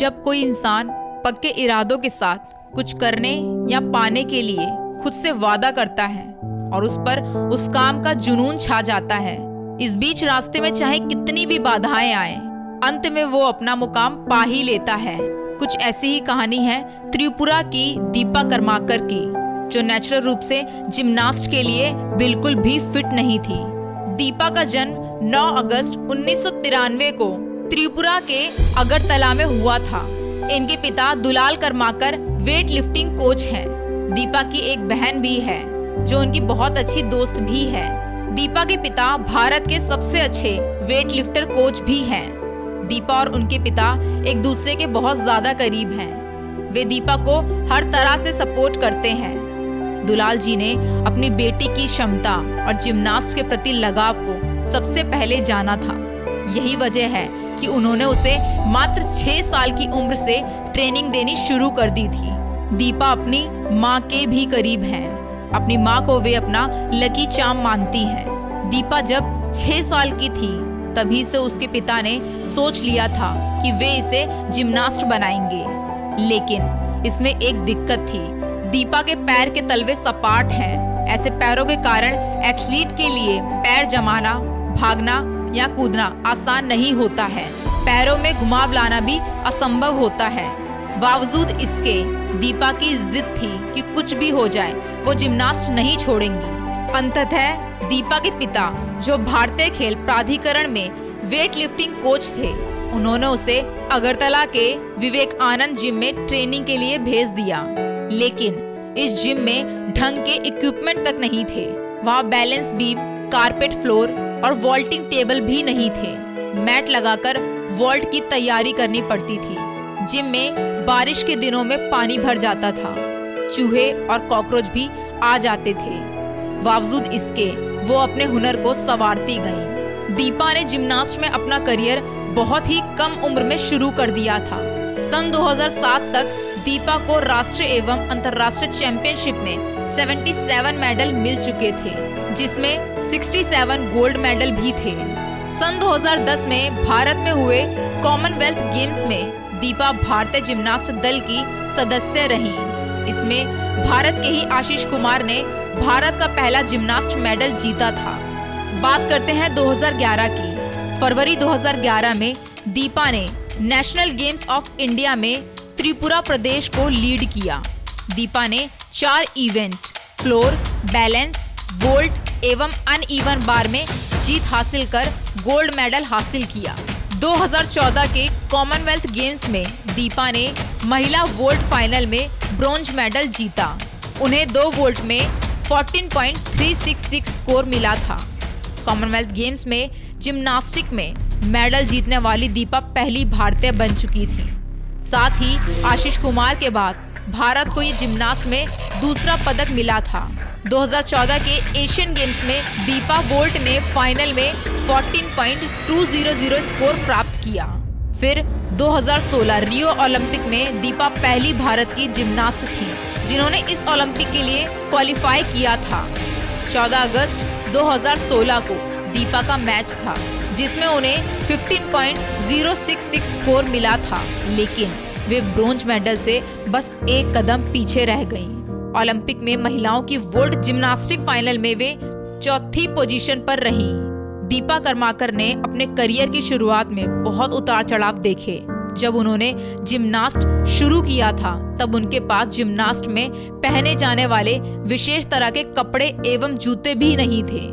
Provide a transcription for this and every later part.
जब कोई इंसान पक्के इरादों के साथ कुछ करने या पाने के लिए खुद से वादा करता है और उस पर उस काम का जुनून छा जाता है, इस बीच रास्ते में चाहे कितनी भी बाधाएँ आए, अंत में वो अपना मुकाम पा ही लेता है। कुछ ऐसी ही कहानी है त्रिपुरा की दीपा कर्माकर की, जो नेचुरल रूप से जिम्नास्ट के लिए बिल्कुल भी फिट नहीं थी। दीपा का जन्म 9 अगस्त उन्नीस सौ तिरानवे को त्रिपुरा के अगरतला में हुआ था इनके पिता Dulal Karmakar weight lifting coach हैं। दीपा की एक बहन भी है, जो उनकी बहुत अच्छी दोस्त भी है दीपा के पिता भारत के सबसे अच्छे वेट लिफ्टर कोच भी हैं। दीपा और उनके पिता एक दूसरे के बहुत ज़्यादा करीब हैं। वे दीपा को हर तरह से सपोर्ट करते हैं दुलाल जी ने अपनी बेटी की क्षमता और जिम्नास्ट के प्रति लगाव को सबसे पहले जाना था यही वजह है कि उन्होंने उसे मात्र छह साल की उम्र से ट्रेनिंग देनी शुरू कर दी थी दीपा अपनी माँ के भी करीब हैं। अपनी माँ को वे अपना लकी चाम मानती हैं। दीपा जब छह साल की थी, तभी से उसके पिता ने सोच लिया था कि वे इसे जिम्नास्ट बनाएँगे लेकिन इसमें एक दिक्कत थी दीपा के पैर के तलवे सपाट हैं ऐसे पैरों के कारण एथलीट के लिए पैर जमाना, भागना या कूदना आसान नहीं होता है। पैरों में घुमाव लाना भी असंभव होता है। बावजूद इसके, दीपा की जिद थी कि कुछ भी हो जाए, वो जिम्नास्ट नहीं छोड़ेंगी। अंततः दीपा के पिता, जो भारतीय खेल प्राधिकरण में वेट लिफ्टिंग कोच थे, उन्होंने उसे अगरतला के विवेक आनंद जिम में ट्रेनिंग के लिए भेज दिया। लेकिन इस जिम में ढंग के इक्विपमेंट तक नहीं थे। वहाँ बैलेंस बीम, कारपेट फ्लोर और वॉल्टिंग टेबल भी नहीं थे। मैट लगाकर वॉल्ट की तैयारी करनी पड़ती थी जिम में बारिश के दिनों में पानी भर जाता था। चूहे और कॉकरोच भी आ जाते थे। बावजूद इसके, वो अपने हुनर को संवारती गईं। दीपा ने जिम्नास्ट में अपना करियर बहुत ही कम उम्र में शुरू कर दिया था। सन 2007 तक दीपा को राष्ट्रीय एवं अंतर्राष्ट्रीय चैंपियनशिप में 77 मेडल मिल चुके थे। जिसमें 67 गोल्ड मेडल भी थे। सन 2010 में भारत में हुए कॉमनवेल्थ गेम्स में दीपा भारतीय जिम्नास्ट दल की सदस्य रही। इसमें भारत के ही आशीष कुमार ने भारत का पहला जिम्नास्ट मेडल जीता था। बात करते हैं 2011 की। फरवरी 2011 में दीपा ने नेशनल गेम्स ऑफ़ इंडिया में त्रिपुरा प्रदेश को लीड किया। दीपा ने चार इवेंट फ्लोर बैलेंस बोल्ट एवं अनइवन बार में जीत हासिल कर गोल्ड मेडल हासिल किया। 2014 के कॉमनवेल्थ गेम्स में दीपा ने महिला वोल्ट फाइनल में ब्रॉन्ज मेडल जीता। उन्हें दो वोल्ट में 14.366 स्कोर मिला था। कॉमनवेल्थ गेम्स में जिम्नास्टिक में मेडल जीतने वाली दीपा पहली भारतीय बन चुकी थी। साथ ही आशीष कुमार के बाद भारत को ये जिम्नास्ट में दूसरा पदक मिला था। 2014 के एशियन गेम्स में दीपा बोल्ट ने फाइनल में 14.200 स्कोर प्राप्त किया। फिर 2016 रियो ओलंपिक में दीपा पहली भारत की जिम्नास्ट थी, जिन्होंने इस ओलंपिक के लिए क्वालिफाई किया था। 14 अगस्त 2016 को दीपा का मैच था, जिसमें उन्हें 15.066 स्कोर मिला था, लेकिन वे ब्रोंज मेडल से बस एक कदम पीछे रह गईं। ओलंपिक में महिलाओं की वर्ल्ड जिम्नास्टिक फाइनल में वे चौथी पोजीशन पर रहीं। दीपा कर्माकर ने अपने करियर की शुरुआत में बहुत उतार चढ़ाव देखे जब उन्होंने जिम्नास्ट शुरू किया था, तब उनके पास जिम्नास्ट में पहने जाने वाले विशेष तरह के कपड़े एवं जूते भी नहीं थे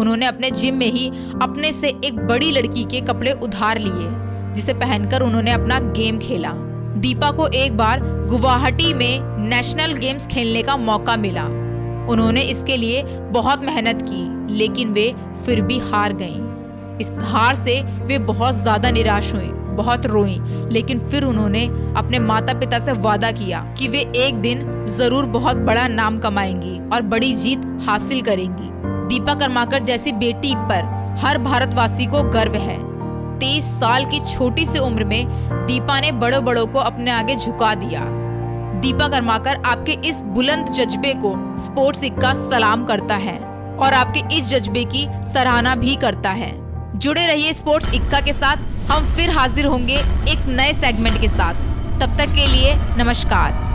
उन्होंने अपने जिम में ही अपने से एक बड़ी लड़की के कपड़े उधार लिए, जिसे पहनकर उन्होंने अपना गेम खेला दीपा को एक बार गुवाहाटी में नेशनल गेम्स खेलने का मौका मिला। उन्होंने इसके लिए बहुत मेहनत की, लेकिन वे फिर भी हार गईं। इस हार से वे बहुत ज़्यादा निराश हुई, बहुत रोई, लेकिन फिर उन्होंने अपने माता पिता से वादा किया कि वे एक दिन ज़रूर बहुत बड़ा नाम कमाएँगी और बड़ी जीत हासिल करेंगी। दीपा कर्माकर जैसी बेटी पर हर भारतवासी को गर्व है। तेईस साल की छोटी सी उम्र में दीपा ने बड़ो बड़ों को अपने आगे झुका दिया। दीपा कर्माकर आपके इस बुलंद जज्बे को स्पोर्ट्स इक्का सलाम करता है और आपके इस जज्बे की सराहना भी करता है। जुड़े रहिए स्पोर्ट्स इक्का के साथ। हम फिर हाजिर होंगे एक नए सेगमेंट के साथ। तब तक के लिए नमस्कार।